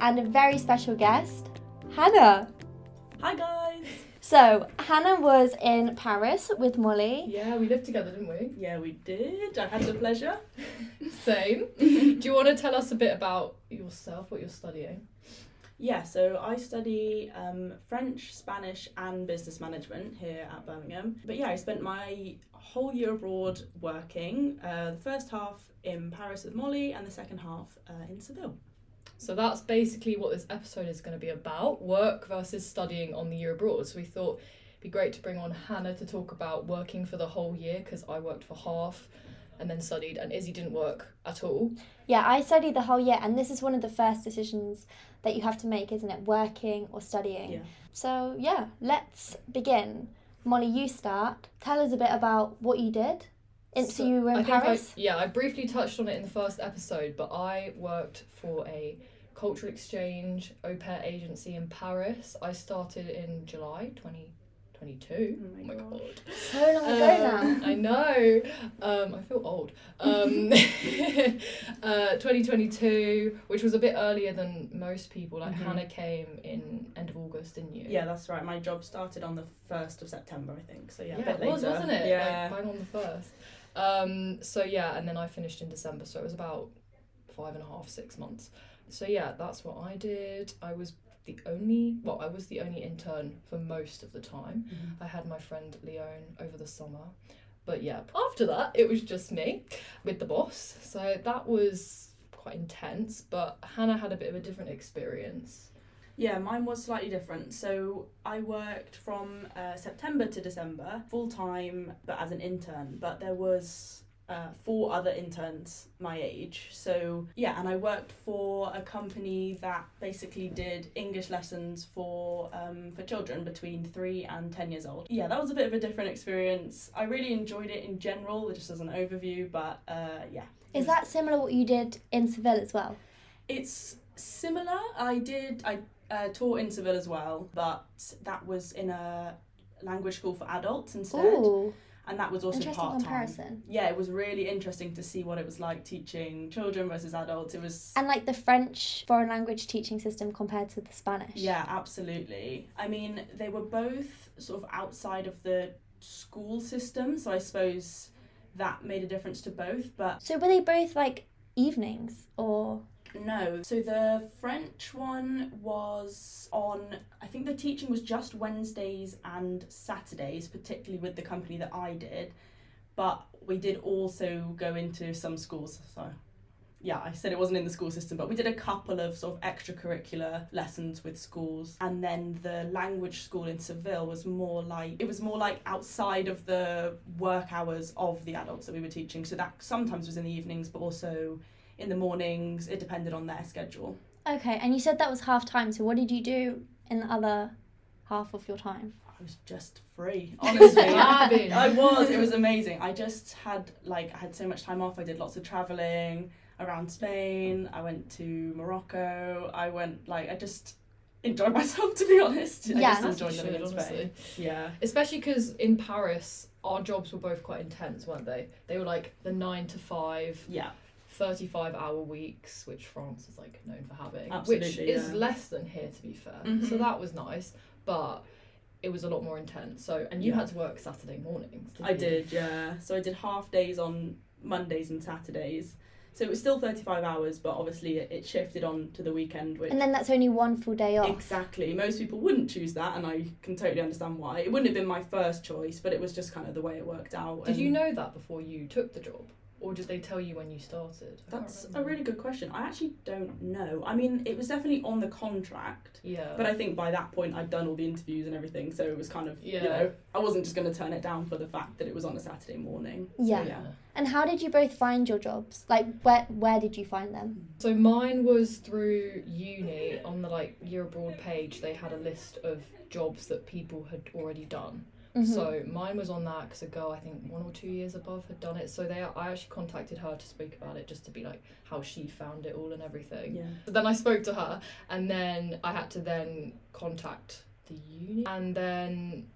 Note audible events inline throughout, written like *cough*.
and a very special guest, Hannah. Hi guys. So, Hannah was in Paris with Mollie. Yeah, we lived together, didn't we? Yeah, we did. I had the pleasure. *laughs* Same. Do you want to tell us a bit about yourself, what you're studying? Yeah, so I study um, French, Spanish, and business management here at Birmingham. But yeah, I spent my whole year abroad working. Uh, the first half in Paris with Mollie, and the second half uh, in Seville. So that's basically what this episode is going to be about work versus studying on the year abroad. So we thought it'd be great to bring on Hannah to talk about working for the whole year because I worked for half and then studied, and Izzie didn't work at all. Yeah, I studied the whole year, and this is one of the first decisions that you have to make, isn't it? Working or studying. Yeah. So, yeah, let's begin. Mollie, you start. Tell us a bit about what you did. In, so, you were in I Paris? I, yeah, I briefly touched on it in the first episode, but I worked for a cultural exchange au pair agency in Paris. I started in July 20, 22. Oh my God. god. So long ago Um, now. *laughs* I know. Um, I feel old. Um, *laughs* uh, 2022, which was a bit earlier than most people. Like Mhm. Hannah came in end of August, didn't you? Yeah, that's right. My job started on the first of September, I think. So yeah, a yeah, bit it was, later. wasn't it? Yeah. Like, bang on the first. Um, so yeah, and then I finished in December, so it was about five and a half, six months. So yeah, that's what I did. I was the only, well, I was the only intern for most of the time. Mhm. I had my friend Leone over the summer. But yeah, after that, it was just me with the boss. So that was quite intense, but Hannah had a bit of a different experience. Yeah, mine was slightly different. So I worked from uh, September to December full time, but as an intern. But there was uh, four other interns my age. So yeah, and I worked for a company that basically did English lessons for um, for children between three and ten years old. Yeah, that was a bit of a different experience. I really enjoyed it in general, just as an overview. But uh, yeah, Is that similar what you did in Seville as well? it's similar. I did. I uh, taught in Seville as well, but that was in a language school for adults instead, Ooh, and that was also part time. Yeah, it was really interesting to see what it was like teaching children versus adults. It was. And like the French foreign language teaching system compared to the Spanish. Yeah, absolutely. I mean, they were both sort of outside of the school system, so I suppose that made a difference to both. But So were they both like evenings or? No. So the French one was on, I think the teaching was just Wednesdays and Saturdays, particularly with the company that I did. But we did also go into some schools. So, yeah, I said it wasn't in the school system, but we did a couple of sort of extracurricular lessons with schools. And then the language school in Seville was more like, it was more like outside of the work hours of the adults that we were teaching. So that sometimes was in the evenings, but also in the mornings. It depended on their schedule. Okay, and you said that was half time. So what did you do in the other half of your time? I was just free, honestly. *laughs* I was. It was amazing. I just had like I had so much time off. I did lots of traveling around Spain. I went to Morocco. I went like I just enjoyed *laughs* myself to be honest. I Yeah, just enjoyed living sure, in Spain. honestly. Yeah. Especially because in Paris, our jobs were both quite intense, weren't they? They were like the nine to five, Yeah. 35 hour weeks, which France is like known for having, which Absolutely, is yeah. less than here, to be fair. Mhm. So that was nice, but it was a lot more intense. So, and you Yeah. had to work Saturday mornings. I you? did, yeah. So I did half days on Mondays and Saturdays. So it was still 35 hours, but obviously it, it shifted on to the weekend, which And then that's only one full day off. Exactly. Most people wouldn't choose that, and I can totally understand why. It wouldn't have been my first choice, but it was just kind of the way it worked out. Did you know that before you took the job? Or did they tell you when you started? I That's a really good question. I actually don't know. I mean, it was definitely on the contract, Yeah. but I think by that point I'd done all the interviews and everything, so it was kind of, you Yeah. know, I wasn't just going to turn it down for the fact that it was on a Saturday morning. So, Yeah. yeah. And how did you both find your jobs? Like where where did you find them? So mine was through uni on the like year abroad page. They had a list of jobs that people had already done. Mhm. So mine was on that because a girl I think one or two years above had done it. So they I actually contacted her to speak about it just to be like how she found it all and everything. Yeah. So then I spoke to her, and then I had to then contact the uni, and then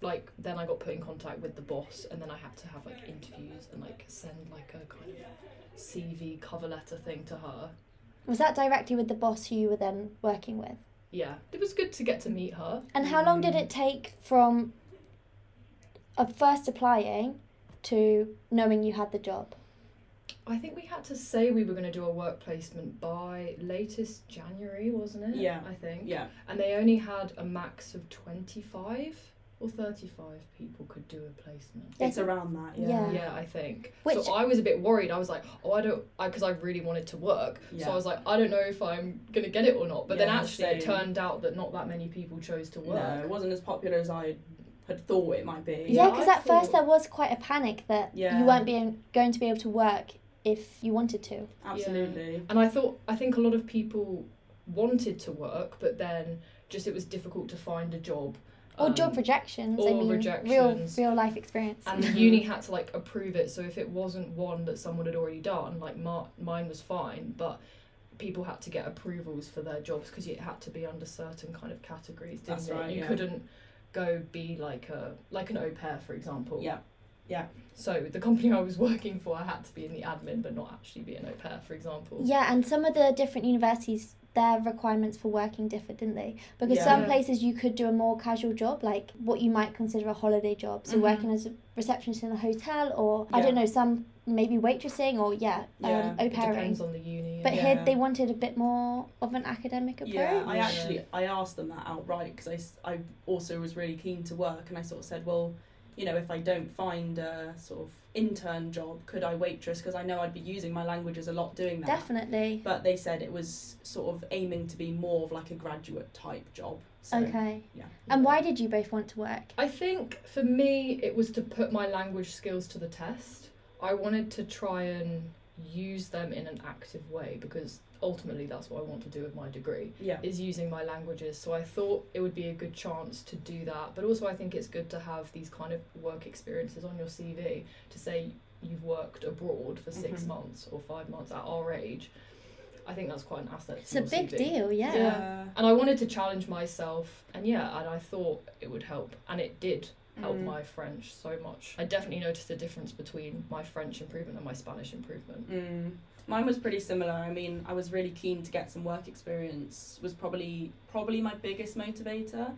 like then I got put in contact with the boss, and then I had to have like interviews and like send like a kind of CV cover letter thing to her. Was that directly with the boss who you were then working with? Yeah, it was good to get to meet her. And how long did Mm. it take from uh, first applying to knowing you had the job? I think we had to say we were going to do a work placement by latest January, wasn't it? Yeah. I think. Yeah. And they only had a max of 25 or 35 people could do a placement. Yeah. It's around that. Yeah. Yeah. Yeah, I think. Which- so I was a bit worried. I was like, oh, I don't, because I, really wanted to work. Yeah. So I was like, I don't know if I'm gonna get it or not. But then Yeah, actually, it turned out that not that many people chose to work. No, it wasn't as popular as I had thought it might be. Yeah, Yeah, because I at first there was quite a panic that Yeah. you weren't being going to be able to work if you wanted to. Absolutely. And I thought, I think a lot of people wanted to work, but then just it was difficult to find a job. Or Um, job rejections. I or mean, rejections. real real life experience. and the *laughs* uni had to like approve it so if it wasn't one that someone had already done like mar- mine was fine but people had to get approvals for their jobs because it had to be under certain kind of categories didn't That's it right, you yeah. couldn't go be like a like an au pair for example Yeah. Yeah. so the company i was *laughs* working for i had to be in the admin but not actually be an au pair for example Yeah, and some of the different universities, their requirements for working differed, didn't they? Because Yeah. some places you could do a more casual job, like what you might consider a holiday job. So Mhm. working as a receptionist in a hotel, or I don't know, some maybe waitressing, or yeah, Yeah, um, au pairing. on the uni But yeah. here they wanted a bit more of an academic approach. Yeah, I actually I asked them that outright because I I also was really keen to work and I sort of said, well, you know, if I don't find a sort of intern job, could I waitress? Because I know I'd be using my languages a lot doing that. Definitely. But they said it was sort of aiming to be more of like a graduate type job. So, okay. yeah. And why did you both want to work? I think for me, it was to put my language skills to the test. I wanted to try and use them in an active way because ultimately that's what I want to do with my degree Yeah. is using my languages. So I thought it would be a good chance to do that. But also I think it's good to have these kind of work experiences on your CV to say you've worked abroad for 6 Mhm. months or 5 months at our age. I think that's quite an asset. It's a big CV. deal, yeah. Yeah. And I wanted to challenge myself, and yeah, and I thought it would help, and it did help Mm. my French so much. I definitely noticed a difference between my French improvement and my Spanish improvement. Mm. Mine was pretty similar. I mean, I was really keen to get some work experience. Was probably probably my biggest motivator.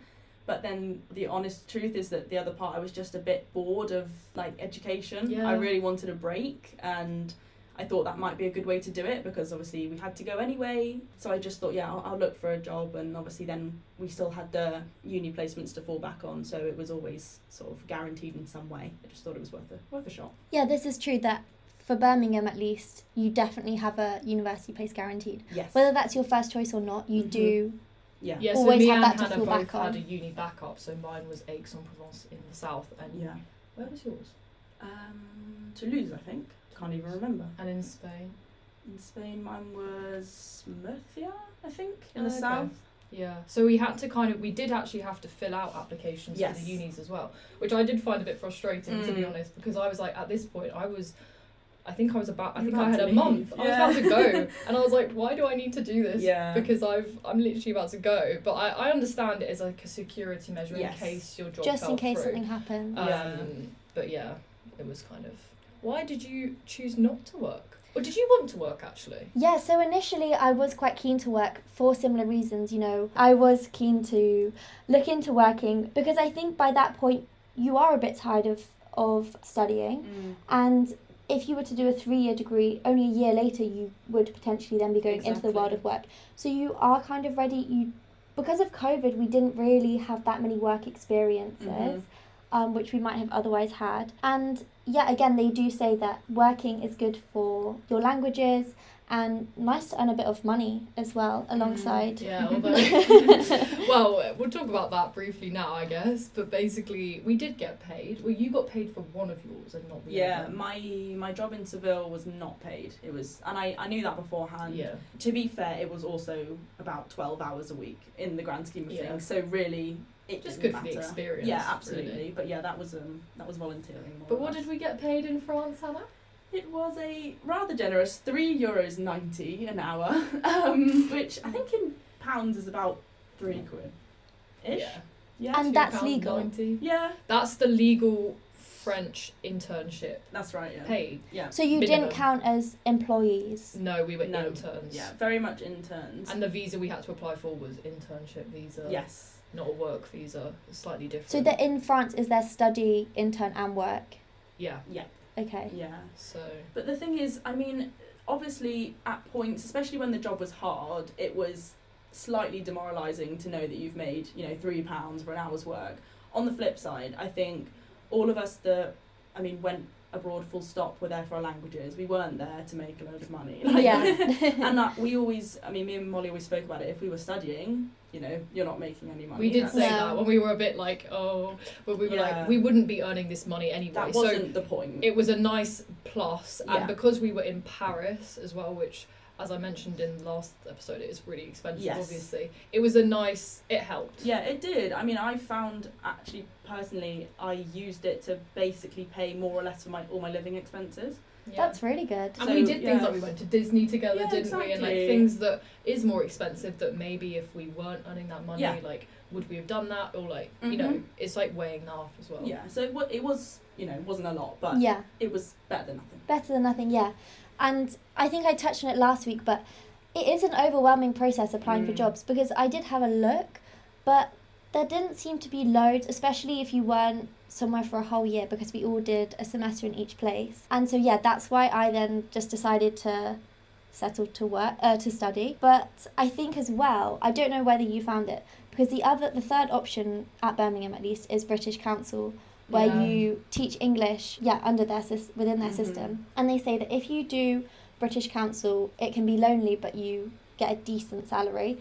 But then the honest truth is that the other part, I was just a bit bored of like education. Yeah. I really wanted a break, and I thought that might be a good way to do it because obviously we had to go anyway. So I just thought, yeah, I'll, I'll look for a job, and obviously then we still had the uni placements to fall back on, so it was always sort of guaranteed in some way. I just thought it was worth a worth a shot. Yeah, this is true that for Birmingham at least, you definitely have a university place guaranteed. Yes. Whether that's your first choice or not, you Mhm. do. yeah. Yeah, Always so me have and that to Hannah fall both back on. had a uni backup. So mine was Aix-en-Provence in the south, and Yeah. where was yours? Um, Toulouse, I think. Can't even remember. And in Spain. In Spain, mine was Murcia, I think, in the okay. south. Yeah, so we had to kind of we did actually have to fill out applications Yes. for the unis as well, which I did find a bit frustrating to be Mm. honest because I was like at this point I was I think I was about I You're think I had a leave. month. I was about to go and I was like why do I need to do this? Yeah. Because I've I'm literally about to go, but I, I understand it as like a security measure Yes. in case your job just in case through. something happens. Um, Yeah. but yeah, it was kind of why did you choose not to work? Or did you want to work actually? Yeah, so initially I was quite keen to work for similar reasons. You know, I was keen to look into working because I think by that point you are a bit tired of, of studying. Mm. And if you were to do a three year degree, only a year later you would potentially then be going into the world of work. So you are kind of ready. You because of COVID, we didn't really have that many work experiences, Mhm. um, which we might have otherwise had. And yeah, again, they do say that working is good for your languages and nice to earn a bit of money as well alongside. Yeah, *laughs* although *laughs* well, we'll talk about that briefly now, I guess. But basically, we did get paid. Well, you got paid for one of yours and not the Yeah, other. my my job in Seville was not paid. It was, and I, I knew that beforehand. yeah, To be fair, it was also about twelve hours a week in the grand scheme of Yeah. things. So really, it just didn't good for the experience. Yeah, absolutely. really. But yeah, that was um that was volunteering. But what less. did we get paid in France, Hannah? It was a rather generous three euros ninety an hour, um, which I think in pounds is about three quid, ish. Yeah. Yeah. And that's legal. ninety. yeah. That's the legal French internship That's right. Yeah. paid. Yeah. So you Minimum. didn't count as employees. No, we were No. interns. Yeah. Very much interns. And the visa we had to apply for was internship visa. yes. Not a work visa. Slightly different. So that in France is there study, intern, and work. Yeah. Yeah. Okay. Yeah. So But the thing is, I mean, obviously at points, especially when the job was hard, it was slightly demoralizing to know that you've made, you know, three pounds for an hour's work. On the flip side, I think all of us that, I mean, went abroad full stop were there for our languages. We weren't there to make a load of money. Like- Yeah. *laughs* and *laughs* that we always, I mean, me and Mollie always spoke about it. If we were studying, you know, you're not making any money. we did say that when we were a bit like, oh, but we were Yeah. like, we wouldn't be earning this money anyway. That so wasn't the point. it was a nice plus, Yeah. and because we were in Paris as well, which, as I mentioned in the last episode, it is really expensive. Yes. Obviously, it was a nice. It helped. Yeah, it did. I mean, I found actually personally, I used it to basically pay more or less for my all my living expenses. Yeah. That's really good. and So, we did things yeah. like we went to Disney together, Yeah, didn't we? And like things that is more expensive that maybe if we weren't earning that money, Yeah. like would we have done that? Or like you know, Mhm. it's like weighing that up as well. Yeah, so it, wa- it was, you know, wasn't a lot, but yeah. it was better than nothing. Better than nothing, yeah. And I think I touched on it last week, but it is an overwhelming process applying for Mm. jobs because I did have a look, but there didn't seem to be loads, especially if you weren't somewhere for a whole year because we all did a semester in each place. And so yeah, that's why I then just decided to settle to work uh, to study. But I think as well, I don't know whether you found it because the other the third option at Birmingham at least is British Council where Yeah. you teach English, yeah, under their within their Mhm. system, and they say that if you do British Council, it can be lonely, but you get a decent salary.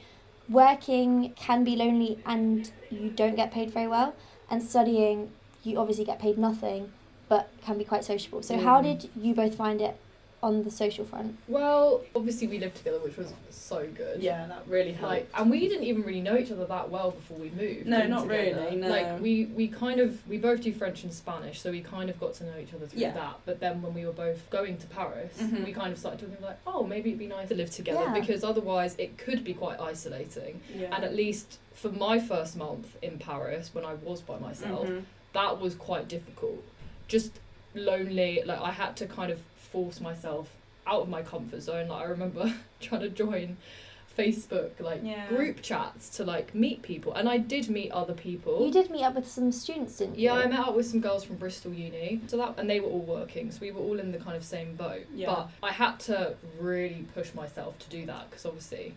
Working can be lonely, and you don't get paid very well, and studying, you obviously get paid nothing, but can be quite sociable. So, how Mm. did you both find it on the social front? Well, obviously we lived together, which was so good. Yeah, that really helped. Like, and we didn't even really know each other that well before we moved. No, not together. really, no. Like we, we kind of we both do French and Spanish, so we kind of got to know each other through Yeah. that. But then when we were both going to Paris, Mhm. we kind of started talking like, oh, maybe it'd be nice to live together Yeah. because otherwise it could be quite isolating. yeah. And at least for my first month in Paris, when I was by myself, Mhm. that was quite difficult. Just lonely. Like I had to kind of force myself out of my comfort zone. Like I remember *laughs* trying to join Facebook like Yeah. group chats to like meet people, and I did meet other people. You did meet up with some students, didn't you? Yeah, I met up with some girls from Bristol Uni. So that and they were all working, so we were all in the kind of same boat. Yeah. But I had to really push myself to do that because obviously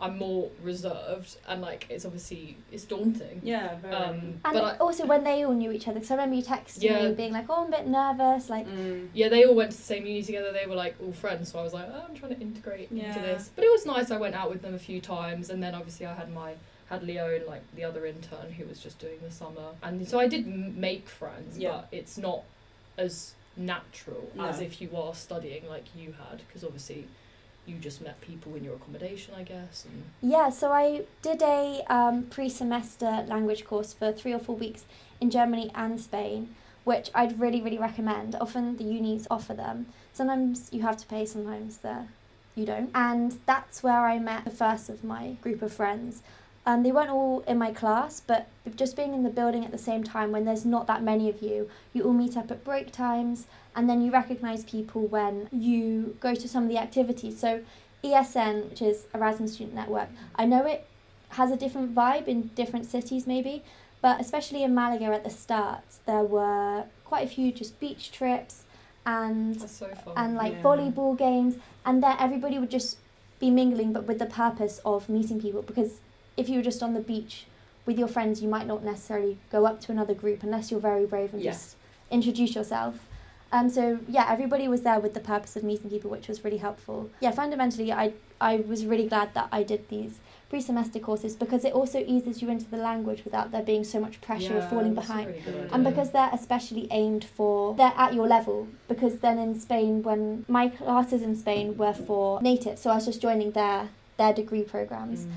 I'm more reserved and like it's obviously it's daunting. Yeah, very. Um, And but I, also when they all knew each other, because I remember you texting Yeah. me being like, "Oh, I'm a bit nervous," like. Mm. yeah, they all went to the same uni together. They were like all friends, so I was like, oh, I'm trying to integrate Yeah. into this. But it was nice. I went out with them a few times, and then obviously I had my had Leo and like the other intern who was just doing the summer, and so I did m- make friends, Yeah. but it's not as natural as if you are studying like you had, because obviously you just met people in your accommodation, I guess, Yeah, so I did a um, pre semester language course for three or four weeks in Germany and Spain, which I'd really, really recommend. Often the unis offer them. Sometimes you have to pay, sometimes the, you don't. And that's where I met the first of my group of friends. Um, they weren't all in my class, but just being in the building at the same time when there's not that many of you, you all meet up at break times and then you recognise people when you go to some of the activities. So ESN, which is Erasmus Student Network, I know it has a different vibe in different cities, maybe, but especially in Malaga at the start, there were quite a few just beach trips and so and like Yeah. volleyball games, and then everybody would just be mingling, but with the purpose of meeting people. Because if you were just on the beach with your friends, you might not necessarily go up to another group unless you're very brave and Yeah. just introduce yourself. Um, so yeah, everybody was there with the purpose of meeting people, which was really helpful. Yeah, fundamentally, I I was really glad that I did these pre-semester courses because it also eases you into the language without there being so much pressure of falling behind. really good idea. And because they're especially aimed for, they're at your level. Because then in Spain, when my classes in Spain were for natives, so I was just joining their their degree programs, Mm.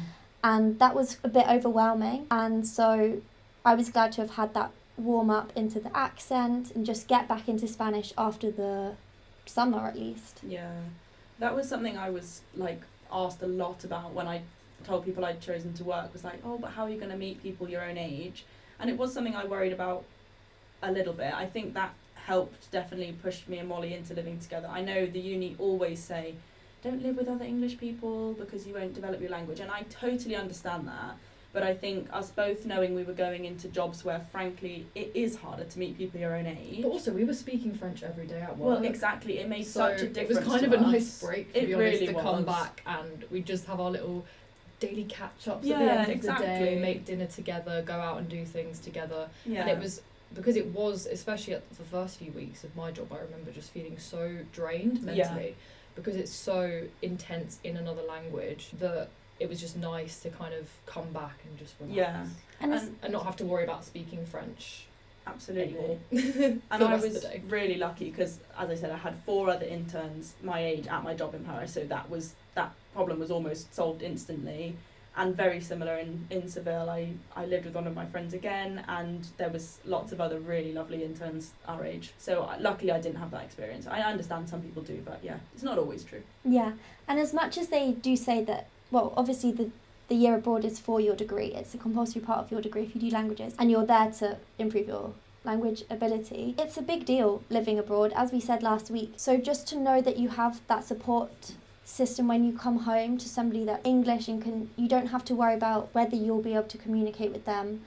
And that was a bit overwhelming. And so I was glad to have had that warm up into the accent and just get back into Spanish after the summer at least. Yeah, that was something I was like asked a lot about when I told people I'd chosen to work. Was like, oh, but how are you going to meet people your own age? And it was something I worried about a little bit. I think that helped definitely push me and Mollie into living together. I know the uni always say, don't live with other English people because you won't develop your language, and I totally understand that. But I think us both knowing we were going into jobs where, frankly, it is harder to meet people your own age. But also, we were speaking French every day at work. Well, exactly. It made so such a difference. it was kind of a us. nice break, to It be honest, really to come back and we just have our little daily catch ups at the end of the exactly. day, make dinner together, go out and do things together. Yeah. And it was because it was, especially at the first few weeks of my job, I remember just feeling so drained Yeah. Mentally because it's so intense in another language that it was just nice to kind of come back and just relax. Yeah. And And- And not have to worry about speaking French Absolutely. *laughs* And I was really lucky because, as I said, I had four other interns my age at my job in Paris, so that was that problem was almost solved instantly. And very similar in, in Seville, I, I lived with one of my friends again, and there was lots of other really lovely interns our age. So uh, luckily, I didn't have that experience. I understand some people do, but yeah, it's not always true. Yeah, and as much as they do say that, well, obviously the the year abroad is for your degree. It's a compulsory part of your degree if you do languages, and you're there to improve your language ability. It's a big deal living abroad, as we said last week. So just to know that you have that support system when you come home to somebody that English and can you don't have to worry about whether you'll be able to communicate with them.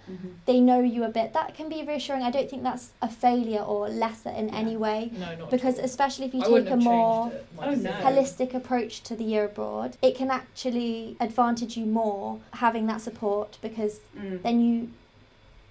They know you a bit. That can be reassuring. I don't think that's a failure or lesser in Yeah. any way No, not because especially if you I take a more changed it, my Oh, no. holistic approach to the year abroad, it can actually advantage you more having that support because Mm. then you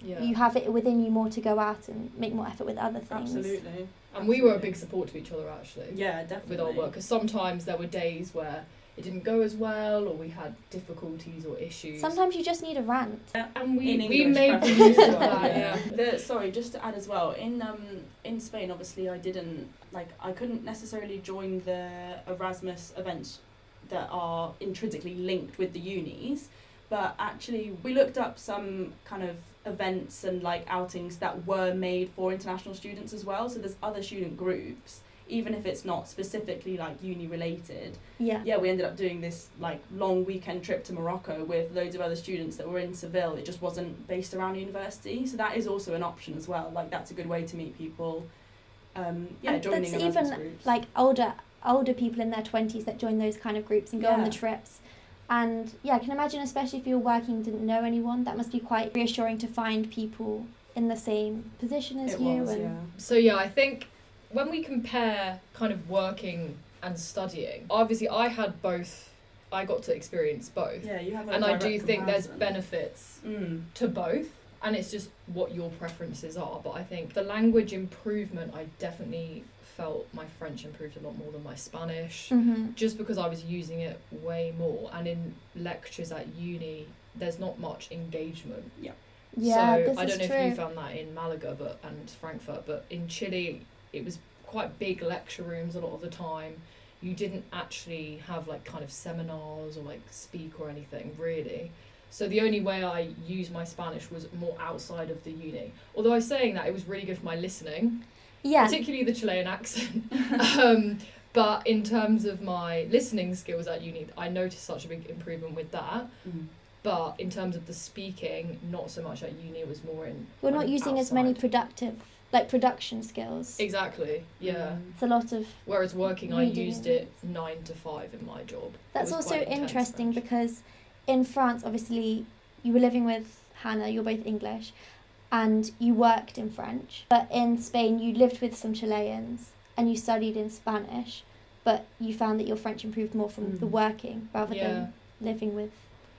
Yeah. you have it within you more to go out and make more effort with other things. Absolutely. And we were a big support to each other actually. Yeah, definitely. with our work because sometimes there were days where it didn't go as well or we had difficulties or issues Sometimes you just need a rant. and we, in we made the use of that yeah, The, sorry, just to add as well, in um in Spain, obviously, I didn't like I couldn't necessarily join the Erasmus events that are intrinsically linked with the unis, but actually we looked up some kind of events and like outings that were made for international students as well. So there's other student groups, even if it's not specifically like uni related Yeah. yeah, we ended up doing this like long weekend trip to Morocco with loads of other students that were in Seville. It just wasn't based around university, so that is also an option as well. Like that's a good way to meet people. Um, yeah, And joining that's even, groups. Like older older people in their twenties that join those kind of groups and go on the trips. And yeah, I can imagine especially if you're working didn't know anyone, that must be quite reassuring to find people in the same position as it you was, and yeah. so yeah i think when we compare kind of working and studying obviously i had both i got to experience both Yeah, you have. A and i do direct think there's benefits Mm. to both and it's just what your preferences are but i think the language improvement i definitely felt my french improved a lot more than my spanish hmm just because i was using it way more. And in lectures at uni there's not much engagement. Yeah, so this i don't know true. if you found that in malaga but and frankfurt but in chile it was quite big lecture rooms a lot of the time. You didn't actually have like kind of seminars or like speak or anything really. So the only way I used my Spanish was more outside of the uni. Although I was saying that it was really good for my listening, yeah, particularly the Chilean accent. *laughs* um, but in terms of my listening skills at uni, I noticed such a big improvement with that. Mm. But in terms of the speaking, not so much at uni. It was more in. You're kind not using as many productive, like production skills. Exactly. Yeah. Mm. It's a lot of. Whereas working, I used it nine to five in my job. That's also interesting French. because in France, obviously, you were living with Hannah. You're both English, and you worked in French. But in Spain, you lived with some Chileans and you studied in Spanish. But you found that your French improved more from the Mm. working rather Yeah. than living with.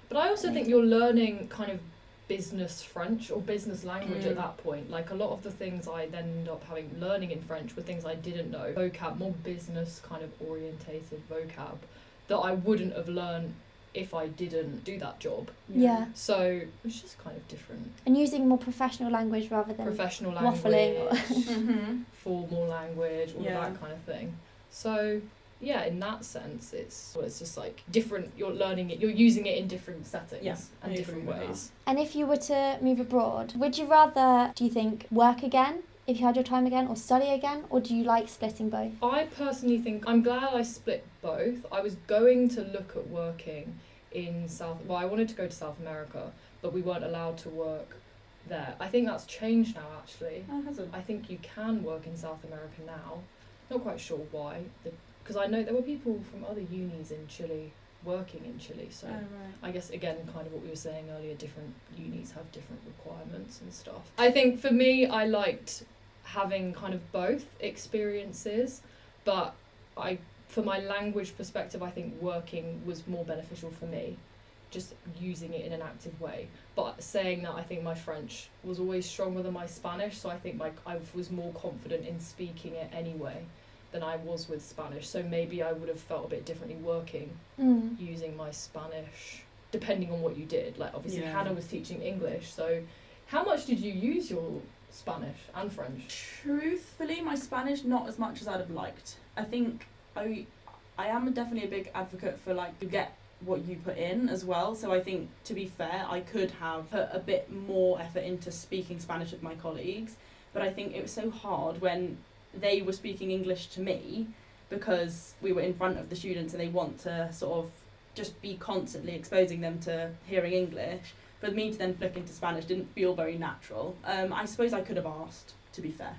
But I also think you're learning kind of business French or business language Mm. at that point. Like a lot of the things I then ended up having learning in French were things I didn't know. Vocab, more business kind of orientated vocab that I wouldn't have learned if I didn't do that job. Yeah. So it's just kind of different. And using more professional language rather than. Professional waffling or- language, *laughs* Mm-hmm. formal language, all Yeah. of that kind of thing. So yeah, in that sense, it's well, it's just like different. You're learning it. You're using it in different settings Yeah, and different ways. And if you were to move abroad, would you rather, do you think, work again if you had your time again or study again? Or do you like splitting both? I personally think I'm glad I split both. I was going to look at working in South. Well, I wanted to go to South America, but we weren't allowed to work there. I think that's changed now actually. Oh, has it? I think you can work in South America now. Not quite sure why, because I know there were people from other unis in Chile working in Chile. So Oh, right. I guess again, kind of what we were saying earlier, different unis have different requirements and stuff. I think for me, I liked having kind of both experiences, but I, for my language perspective, I think working was more beneficial for me, just using it in an active way. But saying that, I think my French was always stronger than my Spanish, so I think like I was more confident in speaking it anyway than I was with Spanish. So maybe I would have felt a bit differently working Mm. using my Spanish, depending on what you did. Like obviously Yeah. Hannah was teaching English, so how much did you use your Spanish and French? Truthfully, my Spanish not as much as I'd have liked. I think I I am definitely a big advocate for like you get what you put in as well. So I think to be fair, I could have put a bit more effort into speaking Spanish with my colleagues, but I think it was so hard when they were speaking English to me because we were in front of the students and they want to sort of just be constantly exposing them to hearing English. For me to then flick into Spanish didn't feel very natural. Um, I suppose I could have asked, to be fair.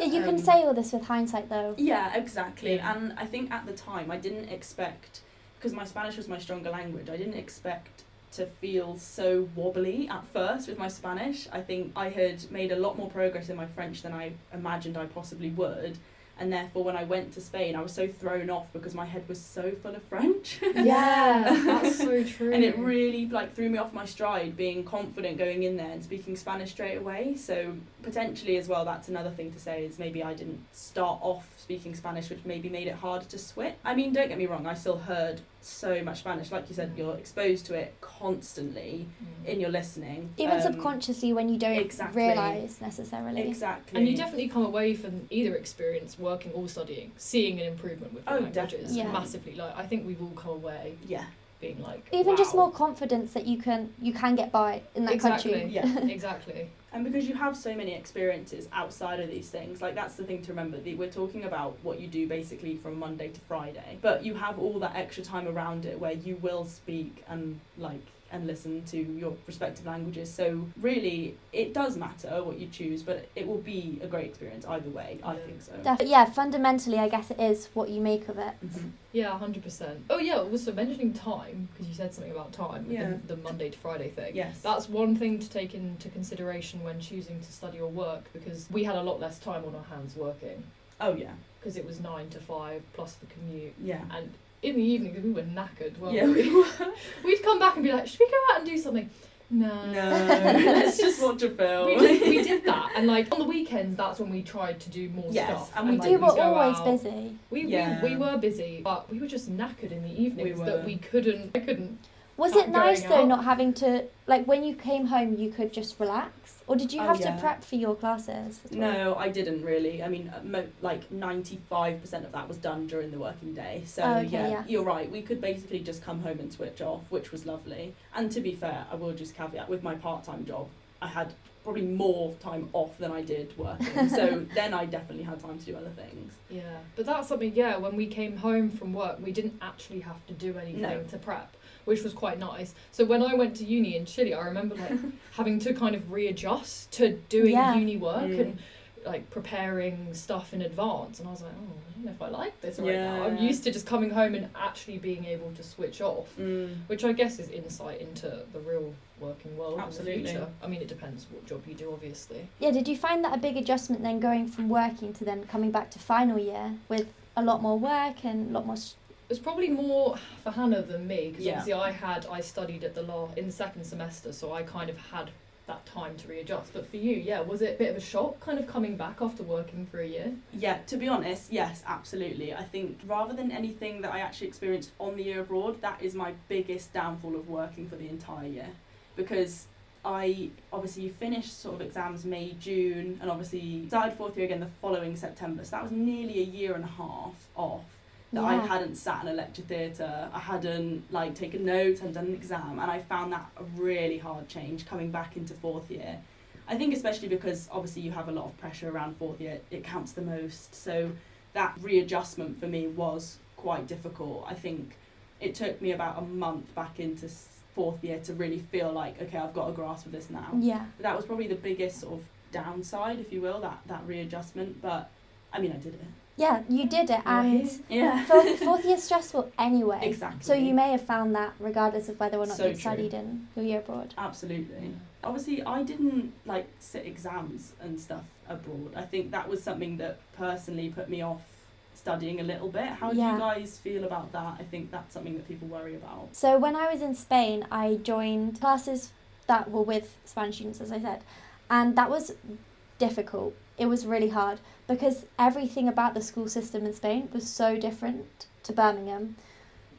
Yeah, you can Um, say all this with hindsight though. Yeah, exactly. Yeah. And I think at the time I didn't expect, because my Spanish was my stronger language, I didn't expect to feel so wobbly at first with my Spanish. I think I had made a lot more progress in my French than I imagined I possibly would. And therefore, when I went to Spain, I was so thrown off because my head was so full of French. Yeah, *laughs* that's so true. and it really like threw me off my stride being confident going in there and speaking spanish straight away so potentially as well that's another thing to say is maybe i didn't start off speaking spanish which maybe made it harder to switch i mean don't get me wrong i still heard so much spanish like you said you're exposed to it constantly Mm. in your listening Even Um, subconsciously when you don't exactly. realise necessarily. exactly And you definitely come away from either experience, working or studying, seeing an improvement with your Oh, languages. Yeah. massively. Like I think we've all come away yeah being like Even just more confidence that you can you can get by in that exactly. country. Yeah. *laughs* exactly. And because you have so many experiences outside of these things, like that's the thing to remember. We're talking about what you do basically from Monday to Friday, but you have all that extra time around it where you will speak and like and listen to your respective languages. So really, it does matter what you choose, but it will be a great experience either way. I think so. Def- yeah, fundamentally, I guess it is what you make of it. Mhm. Yeah, hundred percent. Oh yeah, also mentioning time because you said something about time. with Yeah. The, the Monday to Friday thing. Yes. That's one thing to take into consideration when choosing to study or work because we had a lot less time on our hands working oh yeah. because it was nine to five plus the commute Yeah. and in the evening because we were knackered. weren't Yeah. we? *laughs* We'd come back and be like, should we go out and do something? No. No, *laughs* let's just watch a film. We did, we did that, *laughs* and like on the weekends, that's when we tried to do more Yes, stuff. and we like, you did. were always out. busy. We, Yeah. we we were busy, but we were just knackered in the evenings were. that we couldn't. I couldn't. Was Not it nice going though, out. not having to like when you came home, you could just relax, or did you Oh, have yeah. to prep for your classes? at all? No, I didn't really. I mean, uh, mo- like ninety-five percent of that was done during the working day. So Oh, okay, yeah, yeah. you're right. We could basically just come home and switch off, which was lovely. And to be fair, I will just caveat with my part-time job, I had probably more time off than I did working. so *laughs* then I definitely had time to do other things. Yeah, but that's something. Yeah, when we came home from work, we didn't actually have to do anything No. to prep, which was quite nice. So when I went to uni in Chile, I remember like *laughs* having to kind of readjust to doing Yeah. uni work Mm. and like preparing stuff in advance, and I was like, oh, I don't know if I like this right now. I'm used to just coming home and actually being able to switch off. Mm. Which I guess is insight into the real working world Absolutely. in the future. I mean, it depends what job you do, obviously. Yeah, did you find that a big adjustment then going from working to then coming back to final year with a lot more work and a lot more? S It's probably more for Hannah than me because Yeah. obviously I had I studied at the law in the second semester, so I kind of had that time to readjust. But for you, yeah, was it a bit of a shock, kind of coming back after working for a year? Yeah, to be honest, yes, absolutely. I think rather than anything that I actually experienced on the year abroad, that is my biggest downfall of working for the entire year. Because I obviously you finished sort of exams May, June, and obviously started fourth year again the following September. So that was nearly a year and a half off that I hadn't sat in a lecture theatre, I hadn't like taken notes, hadn't done an exam, and I found that a really hard change coming back into fourth year. I think especially because obviously you have a lot of pressure around fourth year, it counts the most. So that readjustment for me was quite difficult. I think it took me about a month back into fourth year to really feel like okay I've got a grasp of this now. Yeah. That was probably the biggest sort of downside, if you will, that that readjustment. But I mean, I did it. Yeah, you did it, and Yeah. *laughs* fourth, fourth year's stressful anyway. Exactly. So you may have found that regardless of whether or not So you studied in your year abroad. Absolutely. Obviously, I didn't like sit exams and stuff abroad. I think that was something that personally put me off studying a little bit. How do Yeah. you guys feel about that? I think that's something that people worry about. So when I was in Spain, I joined classes that were with Spanish students, as I said, and that was difficult. It was really hard because everything about the school system in Spain was so different to Birmingham.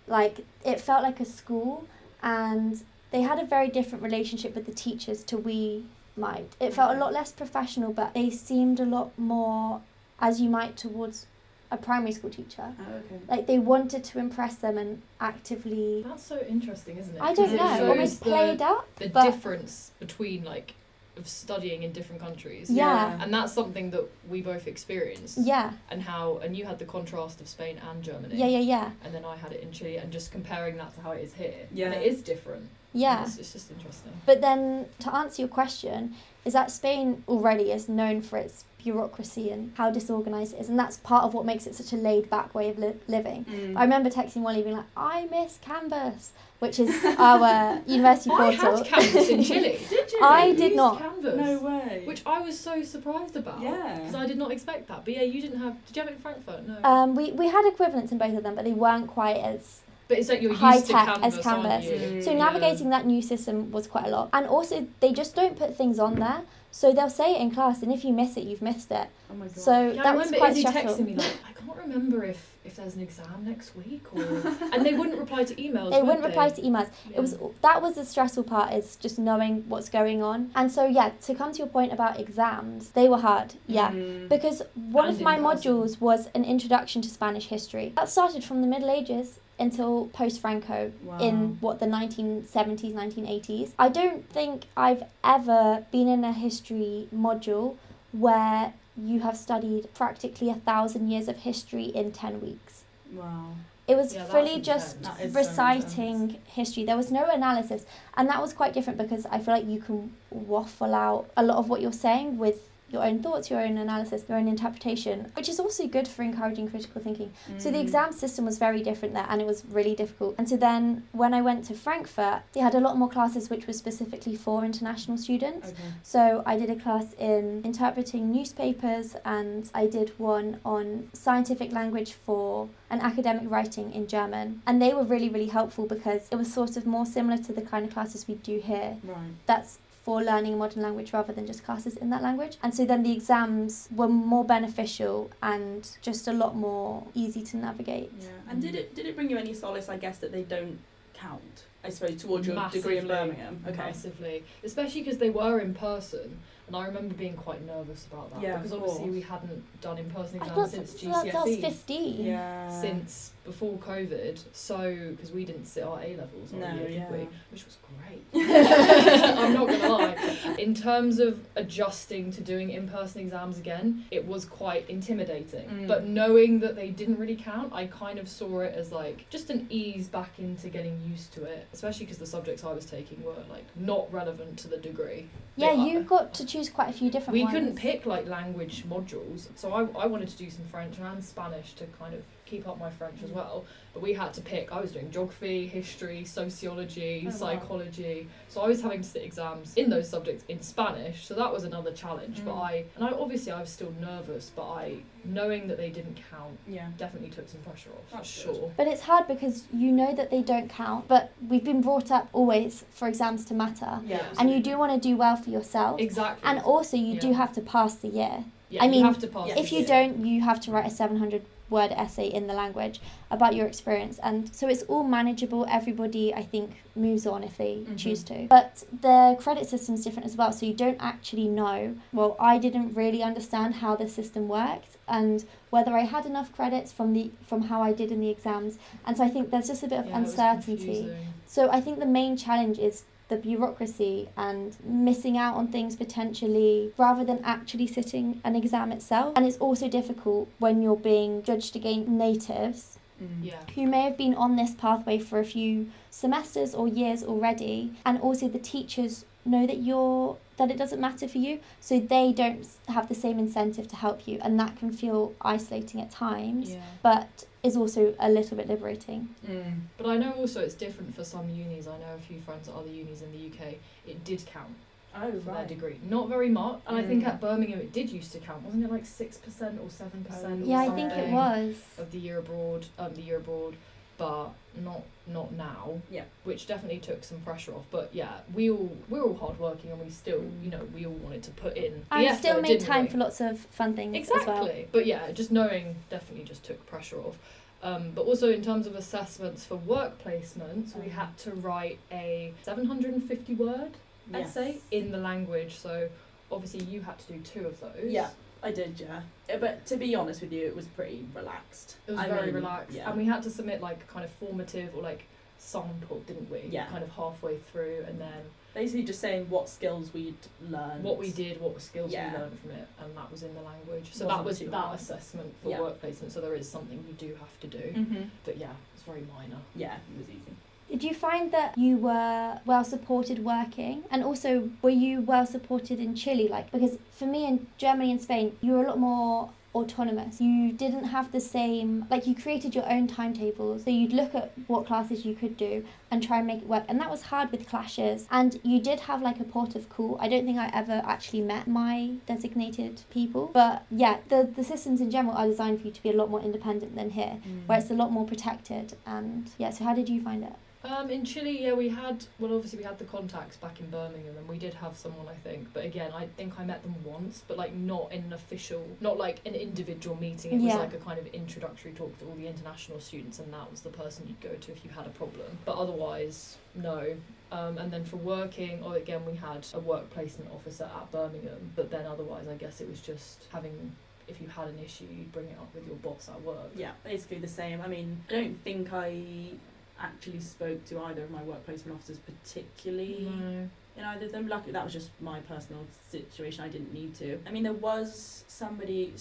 Like it felt like a school, and they had a very different relationship with the teachers to we might. It felt a mm. lot less professional, but they seemed a lot more as you might towards a primary school teacher. Oh, okay. Like they wanted to impress them and actively That's so interesting, isn't it? I don't know, almost the, played up. the difference between like of studying in different countries. Yeah. And that's something that we both experienced. Yeah, And how and you had the contrast of Spain and Germany. yeah, yeah, yeah, And then I had it in Chile and just comparing that to how it is here. Yeah. And it is different. yeah. It's, it's just interesting. But then to answer your question, is that Spain already is known for its bureaucracy and how disorganized it is, and that's part of what makes it such a laid back way of li- living. Mm. I remember texting Wally being like, "I miss Canvas," which is our *laughs* university I portal. had Canvas in Chile. *laughs* Did you? I You did not. Canvas. No way. Which I was so surprised about. Yeah. Because I did not expect that. But yeah, you didn't have. Did you have it in Frankfurt? No. um, we we had equivalents in both of them, but they weren't quite as but it's like you're high used to tech Canvas, as Canvas. aren't you? Mm. So Yeah. navigating that new system was quite a lot. And also they just don't put things on there. So they'll say it in class and if you miss it, you've missed it. oh my god. So Yeah, I that was quite Izzie stressful. texting me like, I can't remember if if there's an exam next week or, *laughs* and they wouldn't reply to emails. They would wouldn't reply to emails. Yeah. It was that was the stressful part is just knowing what's going on. And so yeah, to come to your point about exams, they were hard. Yeah. Mm. Because one And of my person. modules was an introduction to Spanish history. That started from the Middle Ages until post Franco Wow. in what the 1970s 1980s i don't think i've ever been in a history module where you have studied practically a thousand years of history in 10 weeks. Wow. it was Yeah, fully just is so reciting history. There was no analysis. And that was quite different because i feel like you can waffle out a lot of what you're saying with your own thoughts your own analysis your own interpretation which is also good for encouraging critical thinking so the Mm. exam system was very different there and it was really difficult. And so then when I went to Frankfurt, they had a lot more classes which were specifically for international students. Okay. So I did a class in interpreting newspapers and I did one on scientific language for an academic writing in German. And they were really, really helpful because it was sort of more similar to the kind of classes we do here Right. that's for learning a modern language rather than just classes in that language. And so then the exams were more beneficial and just a lot more easy to navigate. Yeah. And did it did it bring you any solace? I guess that they don't count. I suppose towards your degree in Massively. Birmingham. Okay. Massively, especially because they were in person, and I remember being quite nervous about that Yeah, because obviously we hadn't done in-person exams since so that- that was 15. Yeah. Since before COVID, so because we didn't sit our A levels No, year, yeah. did we? Which was great. *laughs* I'm not gonna lie. In terms of adjusting to doing in-person exams again, it was quite intimidating. Mm. But knowing that they didn't really count, I kind of saw it as like just an ease back into getting used to it. Especially because the subjects I was taking were like not relevant to the degree. Yeah, They you got to choose quite a few different we ones. couldn't pick like language modules, so I, I wanted to do some French and Spanish to kind of keep up my French as well. But we had to pick. I was doing geography, history, sociology, Oh, wow. psychology. So I was having to sit exams in those subjects in Spanish. So that was another challenge. But Mm. I and I obviously I was still nervous, but I knowing that they didn't count Yeah. definitely took some pressure off That's for good. But it's hard because you know that they don't count, but we've been brought up always for exams to matter. Yeah. And you do want to do well for yourself. Exactly. And also, you do have to pass the year. yeah, I you mean, have to pass. If you year. don't, you have to write a 700 word essay in the language about your experience. And so it's all manageable. Everybody, I think, moves on if they Mhm. choose to. But the credit system is different as well. So you don't actually know. Well, I didn't really understand how the system worked and whether I had enough credits from the from how I did in the exams. And so I think there's just a bit of Yeah, uncertainty. So I think the main challenge is the bureaucracy and missing out on things potentially rather than actually sitting an exam itself. And it's also difficult when you're being judged against natives Mm. Yeah. who may have been on this pathway for a few semesters or years already and also the teachers know that you're that it doesn't matter for you so they don't have the same incentive to help you and that can feel isolating at times Yeah. but is also a little bit liberating Mm. But I know also it's different for some unis. I know a few friends at other unis in the UK. It did count Oh, for their degree. Not very much. And I think Mm. at Birmingham it did used to count. Wasn't it like 6% or 7% or yeah i think it was Of the year abroad, um, the year abroad, but not not now. Yeah. Which definitely took some pressure off. But yeah, we all we're all hardworking and we still, you know, we all wanted to put in and effort, still made time we? for lots of fun things Exactly. as well But yeah, just knowing definitely just took pressure off. Um, but also in terms of assessments for work placements, we had to write a 750 word essay in the language. So obviously you had to do two of those. Yeah. I did, yeah. Uh, But to be honest with you, it was pretty relaxed. It was I very mean, relaxed. Yeah. And we had to submit like kind of formative or like sample, didn't we? Yeah. Kind of halfway through and then Basically, just saying what skills we'd learned. what we did, what skills Yeah. we learned from it, and that was in the language. So that was that hard. assessment for Yeah. work placement. So there is something you do have to do. Mm-hmm. But yeah, it's very minor. Yeah, it was easy. Did you find that you were well supported working? And also, were you well supported in Chile? Like, because for me in Germany and Spain, you were a lot more autonomous. You didn't have the same, like, you created your own timetables. So you'd look at what classes you could do and try and make it work. And that was hard with clashes. And you did have, like, a port of call. I don't think I ever actually met my designated people. But yeah, the, the systems in general are designed for you to be a lot more independent than here, mm. where it's a lot more protected. And yeah, so how did you find it? Um, in Chile, yeah, we had well, obviously we had the contacts back in Birmingham, and we did have someone, I think. But again, I think I met them once, but like not in an official, not like an individual meeting. It Yeah. was like a kind of introductory talk to all the international students, and that was the person you'd go to if you had a problem. But otherwise, no. Um, and then for working, or again, we had a work placement officer at Birmingham. But then otherwise, I guess it was just having. If you had an issue, you'd bring it up with your boss at work. Yeah, basically the same. I mean, I don't think I actually spoke to either of my work placement officers particularly No. in either of them. Luckily, that was just my personal situation. I didn't need to. I mean, there was somebody,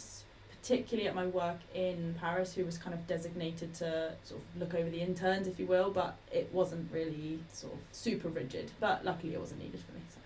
particularly at my work in Paris, who was kind of designated to sort of look over the interns, if you will, but it wasn't really sort of super rigid. But luckily, it wasn't needed for me. So.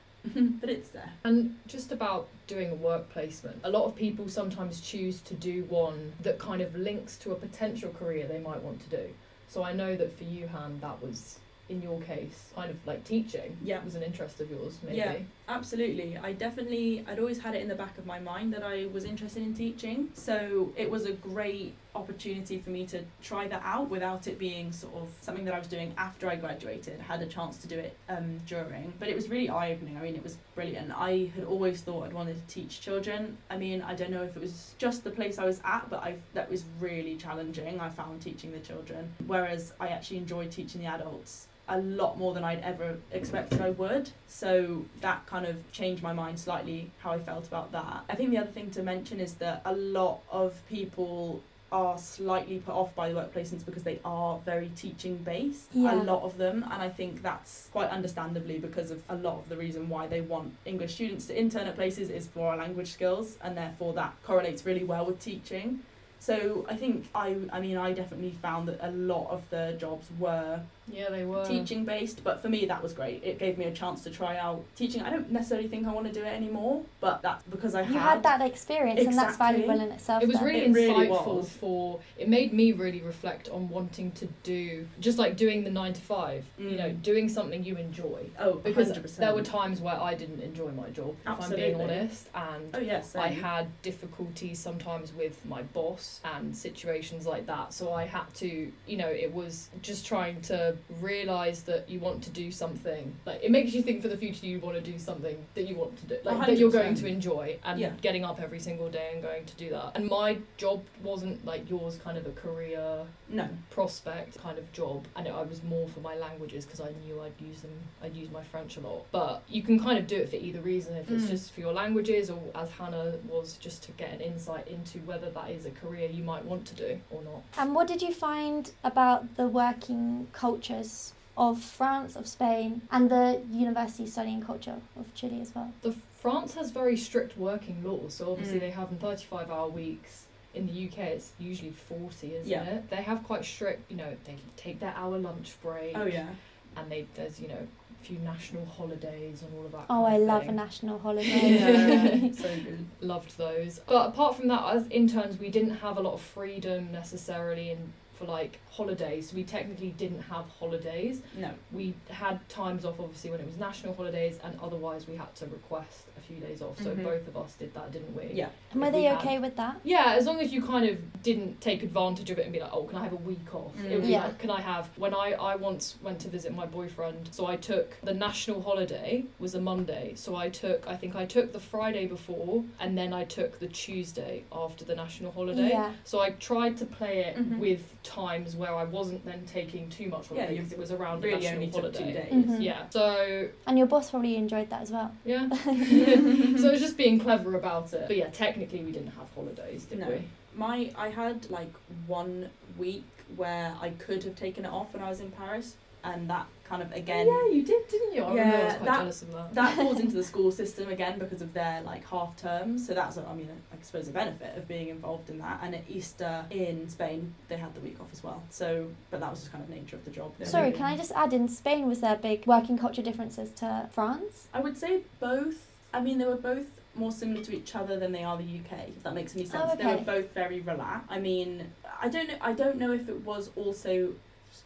*laughs* but it's there. And just about doing a work placement, a lot of people sometimes choose to do one that kind of links to a potential career they might want to do. So I know that for you, Han, that was in your case kind of like teaching. Yeah. was an interest of yours, maybe. Yeah. Absolutely. I definitely, I'd always had it in the back of my mind that I was interested in teaching. So it was a great opportunity for me to try that out without it being sort of something that I was doing after I graduated. Had a chance to do it um, during. But it was really eye opening. I mean, it was brilliant. I had always thought I'd wanted to teach children. I mean, I don't know if it was just the place I was at, but I that was really challenging. I found teaching the children. Whereas I actually enjoyed teaching the adults a lot more than I'd ever expected I would. So that kind of changed my mind slightly how I felt about that. I think the other thing to mention is that a lot of people are slightly put off by the work placements because they are very teaching based Yeah. a lot of them and i think that's quite understandably because of a lot of the reason why they want english students to intern at places is for our language skills and therefore that correlates really well with teaching so i think i i mean i definitely found that a lot of the jobs were Yeah, they were. teaching based but for me that was great it gave me a chance to try out teaching i don't necessarily think i want to do it anymore but that's because i You had, had that experience, and that's valuable in itself. It was then. really It really insightful was. for it made me really reflect on wanting to do just like doing the 9 to 5, you know, Mm. doing something you enjoy. oh Because 100%. there were times where I didn't enjoy my job, Absolutely. if I'm being honest, and oh yes I had difficulties sometimes with my boss and situations like that. So I had to, you know, it was just trying to realize that you want to do something. Like it makes you think for the future you want to do something that you want to do, like that you're going to enjoy and Yeah. getting up every single day and going to do that. And my job wasn't like yours kind of a career no prospect kind of job and I was more for my languages because I knew I'd use them I'd use my French a lot but you can kind of do it for either reason if it's Mm. just for your languages or as Hannah was just to get an insight into whether that is a career you might want to do or not And what did you find about the working cultures of France, of Spain, and the university studying culture of Chile as well? the France has very strict working laws so obviously Mm. they have 35 hour weeks in the UK it's usually 40, isn't Yeah. it? They have quite strict, you know, they take their hour lunch break. Oh yeah. And they there's, you know, a few national holidays and all of that. Oh, kind I of love a national *laughs* holiday. Yeah. so. *laughs* Loved those. But apart from that, as interns, we didn't have a lot of freedom necessarily in for like holidays. We technically didn't have holidays. No. We had times off obviously when it was national holidays, and otherwise we had to request few days off. So Mhm. both of us did that, didn't we? Yeah. And were If we they had- okay with that? Yeah, as long as you kind of didn't take advantage of it and be like, oh, can I have a week off? It would be Yeah. like, can I have when I I once went to visit my boyfriend, so I took the national holiday was a Monday, so I took I think I took the Friday before and then I took the Tuesday after the national holiday. Yeah. So I tried to play it Mhm. with times where I wasn't then taking too much Yeah, holiday you because it was around Really the national only took two holiday. days. Mhm. Yeah. So And your boss probably enjoyed that as well. yeah. *laughs* *laughs* *laughs* so it was just being clever about it. But yeah, technically we didn't have holidays, did No. we? My I had like one week where I could have taken it off when I was in Paris, and that kind of again yeah, you did, didn't you? I remember I was Yeah, quite that- jealous of that. that *laughs* falls into the school system again because of their like half terms. So that's I mean I suppose a benefit of being involved in that. And at Easter in Spain they had the week off as well. So but that was just kind of nature of the job. Sorry, can I just add in Spain was there big working culture differences to France? I would say both. I mean, they were both more similar to each other than they are the UK. If that makes any sense. Oh, They were both very relaxed. I mean, I don't know. I don't know if it was also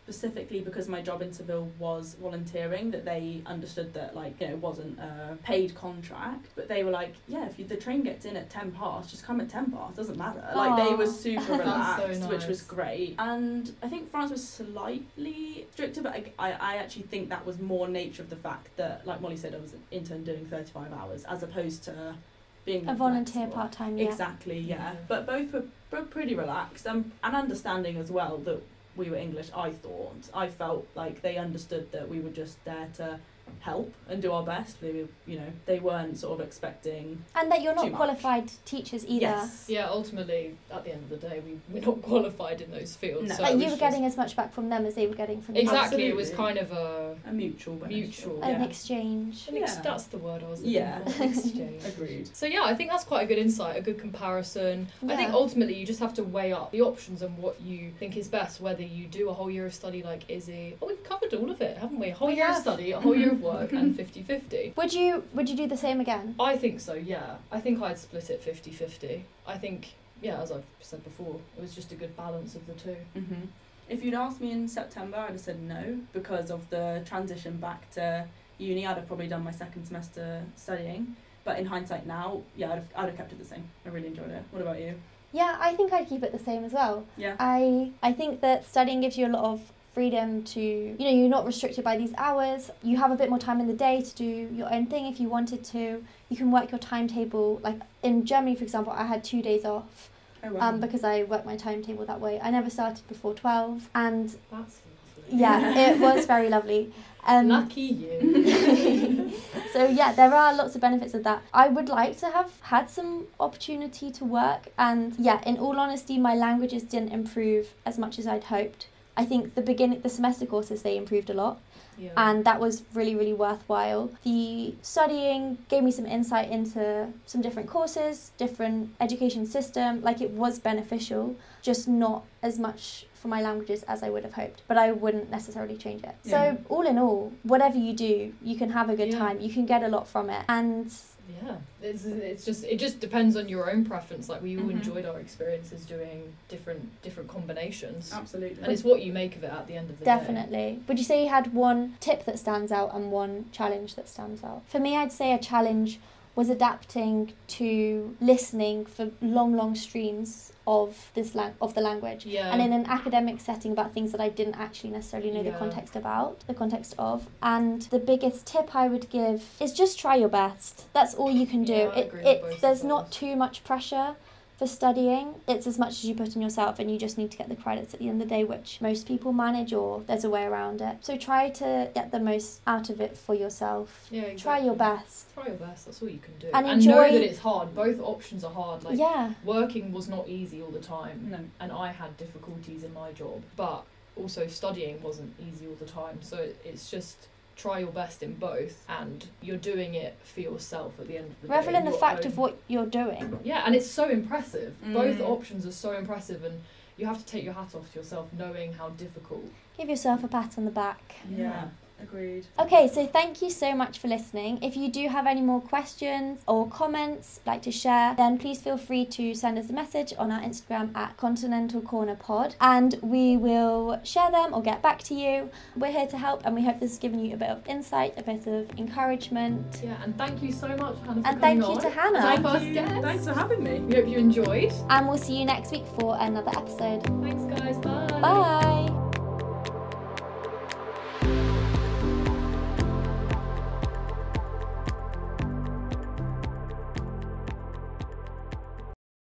specifically because my job in Seville was volunteering that they understood that like you know it wasn't a paid contract but they were like yeah if you, the train gets in at 10 past just come at 10 past doesn't matter like they were *laughs* super That's so relaxed which was great and I think France was slightly stricter but I, I, I actually think that was more nature of the fact that like Mollie said I was an intern doing 35 hours as opposed to being A volunteer part time, yeah. Exactly, yeah. Yeah. But both were, were pretty relaxed and, and understanding as well that we were English, I thought. I felt like they understood that we were just there to help and do our best. They were, you know, they weren't sort of expecting. And that you're Too not much. qualified teachers either. Yes. Yeah, ultimately, at the end of the day, we, we're not qualified in those fields. No. So Like you was were getting as much back from them as they were getting from you. Exactly, it was kind of a. A mutual benefit. Mutual, An exchange. an ex- Yeah. That's the word I was looking Yeah. for. Exchange. Agreed. So yeah, I think that's quite a good insight, a good comparison. I think ultimately you just have to weigh up the options and what you think is best. Whether you do a whole year of study like Izzie, oh, we've covered all of it, haven't we? A whole We year of study, a whole year *laughs* of work, and 50-50. Would you would you do the same again? I think so. Yeah, I think I'd split it 50-50. I think yeah, as I've said before, it was just a good balance of the two. hmm If you'd asked me in September, I'd have said no because of the transition back to uni. I'd have probably done my second semester studying. But in hindsight now, yeah, I'd have, I'd have kept it the same. I really enjoyed it. What about you? Yeah, I think I'd keep it the same as well. Yeah. I I think that studying gives you a lot of freedom to you know you're not restricted by these hours you have a bit more time in the day to do your own thing if you wanted to you can work your timetable like in germany for example i had two days off Oh, wow. um, because i worked my timetable that way i never started before 12 and That's lovely. yeah it was *laughs* very lovely um, Lucky you. *laughs* so yeah, there are lots of benefits of that. I would like to have had some opportunity to work and yeah, in all honesty, my languages didn't improve as much as I'd hoped. I think the beginning the semester courses they improved a lot yeah. and that was really really worthwhile. The studying gave me some insight into some different courses, different education system, like it was beneficial, just not as much for my languages as I would have hoped, but I wouldn't necessarily change it. Yeah. So all in all, whatever you do, you can have a good Yeah. time. You can get a lot from it. And Yeah, it's, it's just it just depends on your own preference. Like we all Mhm. enjoyed our experiences doing different different combinations, Absolutely. and it's what you make of it at the end of the day. Definitely. Would you say you had one tip that stands out and one challenge that stands out? For me, I'd say a challenge was adapting to listening for long, long streams of this lang- of the language. Yeah. And in an academic setting about things that I didn't actually necessarily know the context about, the context of. And the biggest tip I would give is just try your best. That's all you can do. Yeah, it, it there's not too much pressure for studying. It's as much as you put in yourself, and you just need to get the credits at the end of the day, which most people manage, or there's a way around it. So try to get the most out of it for yourself. yeah, exactly. Try your best. Try your best. That's all you can do. And And, know that it's hard. Both options are hard. Like yeah, working was not easy all the time, no. and I had difficulties in my job. But also studying wasn't easy all the time. So it's just try your best in both and you're doing it for yourself at the end of the day. Revel in the fact own- of what you're doing. Yeah, and it's so impressive. Both Mm. options are so impressive and you have to take your hat off to yourself knowing how difficult. Give yourself a pat on the back. Yeah, agreed. Okay, so thank you so much for listening. If you do have any more questions or comments like to share, then please feel free to send us a message on our Instagram at Continental Corner Pod and we will share them or get back to you. We're here to help and we hope this has given you a bit of insight, a bit of encouragement. Yeah, and thank you so much, Hannah, for And coming thank you on to Hannah. our Thank you. guest. Thanks for having me. We hope you enjoyed. And we'll see you next week for another episode. Thanks, guys. Bye. Bye.